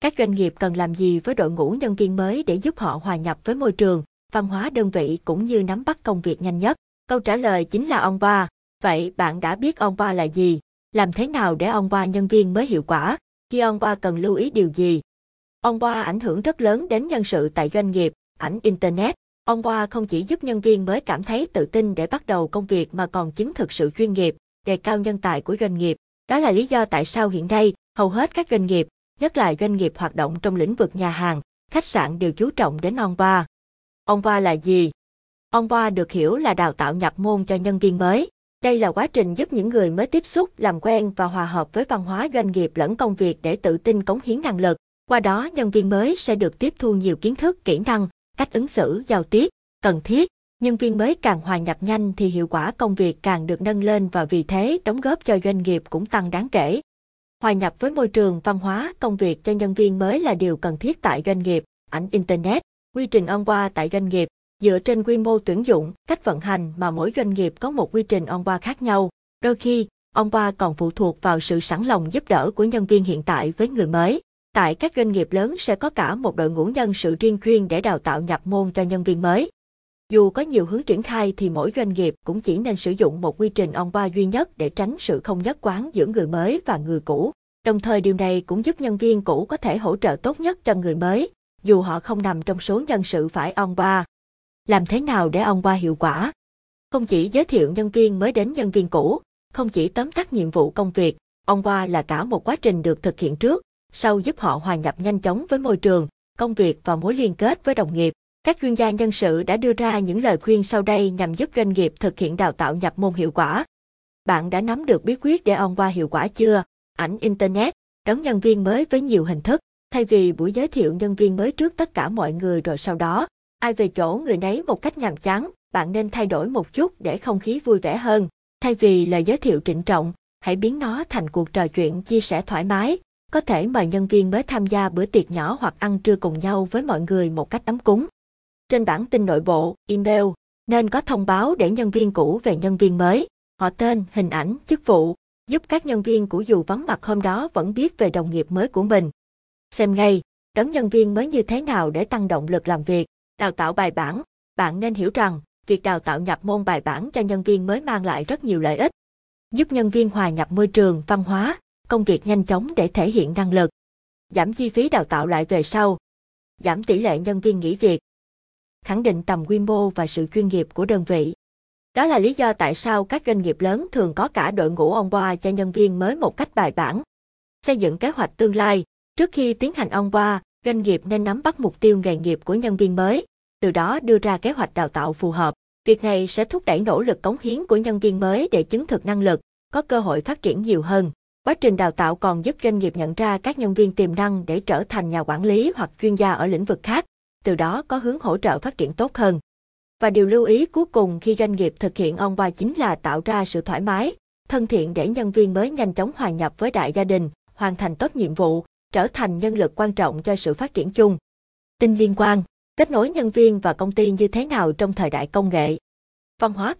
Các doanh nghiệp cần làm gì với đội ngũ nhân viên mới để giúp họ hòa nhập với môi trường, văn hóa đơn vị cũng như nắm bắt công việc nhanh nhất? Câu trả lời chính là onboard. Vậy bạn đã biết onboard là gì? Làm thế nào để onboard nhân viên mới hiệu quả? Khi onboard cần lưu ý điều gì? Onboard ảnh hưởng rất lớn đến nhân sự tại doanh nghiệp, ảnh Internet. Onboard không chỉ giúp nhân viên mới cảm thấy tự tin để bắt đầu công việc mà còn chứng thực sự chuyên nghiệp, đề cao nhân tài của doanh nghiệp. Đó là lý do tại sao hiện nay, hầu hết các doanh nghiệp, nhất là doanh nghiệp hoạt động trong lĩnh vực nhà hàng, khách sạn đều chú trọng đến onboard. Onboard là gì? Onboard được hiểu là đào tạo nhập môn cho nhân viên mới. Đây là quá trình giúp những người mới tiếp xúc, làm quen và hòa hợp với văn hóa doanh nghiệp lẫn công việc để tự tin cống hiến năng lực. Qua đó, nhân viên mới sẽ được tiếp thu nhiều kiến thức, kỹ năng, cách ứng xử, giao tiếp cần thiết. Nhân viên mới càng hòa nhập nhanh thì hiệu quả công việc càng được nâng lên và vì thế đóng góp cho doanh nghiệp cũng tăng đáng kể. Hòa nhập với môi trường văn hóa công việc cho nhân viên mới là điều cần thiết tại doanh nghiệp, ảnh Internet, quy trình on qua tại doanh nghiệp, dựa trên quy mô tuyển dụng, cách vận hành mà mỗi doanh nghiệp có một quy trình on qua khác nhau. Đôi khi, on qua còn phụ thuộc vào sự sẵn lòng giúp đỡ của nhân viên hiện tại với người mới. Tại các doanh nghiệp lớn sẽ có cả một đội ngũ nhân sự riêng chuyên để đào tạo nhập môn cho nhân viên mới. Dù có nhiều hướng triển khai thì mỗi doanh nghiệp cũng chỉ nên sử dụng một quy trình on duy nhất để tránh sự không nhất quán giữa người mới và người cũ. Đồng thời điều này cũng giúp nhân viên cũ có thể hỗ trợ tốt nhất cho người mới, dù họ không nằm trong số nhân sự phải on Làm thế nào để on hiệu quả? Không chỉ giới thiệu nhân viên mới đến nhân viên cũ, không chỉ tóm tắt nhiệm vụ công việc, on là cả một quá trình được thực hiện trước, sau giúp họ hòa nhập nhanh chóng với môi trường, công việc và mối liên kết với đồng nghiệp. Các chuyên gia nhân sự đã đưa ra những lời khuyên sau đây nhằm giúp doanh nghiệp thực hiện đào tạo nhập môn hiệu quả. Bạn đã nắm được bí quyết để on qua hiệu quả chưa? Ảnh Internet, đón nhân viên mới với nhiều hình thức. Thay vì buổi giới thiệu nhân viên mới trước tất cả mọi người rồi sau đó, ai về chỗ người nấy một cách nhàm chán, bạn nên thay đổi một chút để không khí vui vẻ hơn. Thay vì lời giới thiệu trịnh trọng, hãy biến nó thành cuộc trò chuyện chia sẻ thoải mái. Có thể mời nhân viên mới tham gia bữa tiệc nhỏ hoặc ăn trưa cùng nhau với mọi người một cách ấm cúng. Trên bản tin nội bộ, email, nên có thông báo để nhân viên cũ về nhân viên mới, họ tên, hình ảnh, chức vụ, giúp các nhân viên cũ dù vắng mặt hôm đó vẫn biết về đồng nghiệp mới của mình. Xem ngay, đón nhân viên mới như thế nào để tăng động lực làm việc, đào tạo bài bản. Bạn nên hiểu rằng, việc đào tạo nhập môn bài bản cho nhân viên mới mang lại rất nhiều lợi ích. Giúp nhân viên hòa nhập môi trường, văn hóa, công việc nhanh chóng để thể hiện năng lực. Giảm chi phí đào tạo lại về sau. Giảm tỷ lệ nhân viên nghỉ việc, khẳng định tầm quy mô và sự chuyên nghiệp của đơn vị. Đó là lý do tại sao các doanh nghiệp lớn thường có cả đội ngũ onboard cho nhân viên mới một cách bài bản. Xây dựng kế hoạch tương lai, trước khi tiến hành onboard, doanh nghiệp nên nắm bắt mục tiêu nghề nghiệp của nhân viên mới, từ đó đưa ra kế hoạch đào tạo phù hợp. Việc này sẽ thúc đẩy nỗ lực cống hiến của nhân viên mới để chứng thực năng lực, có cơ hội phát triển nhiều hơn. Quá trình đào tạo còn giúp doanh nghiệp nhận ra các nhân viên tiềm năng để trở thành nhà quản lý hoặc chuyên gia ở lĩnh vực khác từ đó có hướng hỗ trợ phát triển tốt hơn. Và điều lưu ý cuối cùng khi doanh nghiệp thực hiện on-qua chính là tạo ra sự thoải mái, thân thiện để nhân viên mới nhanh chóng hòa nhập với đại gia đình, hoàn thành tốt nhiệm vụ, trở thành nhân lực quan trọng cho sự phát triển chung. Tin liên quan, kết nối nhân viên và công ty như thế nào trong thời đại công nghệ. Văn hóa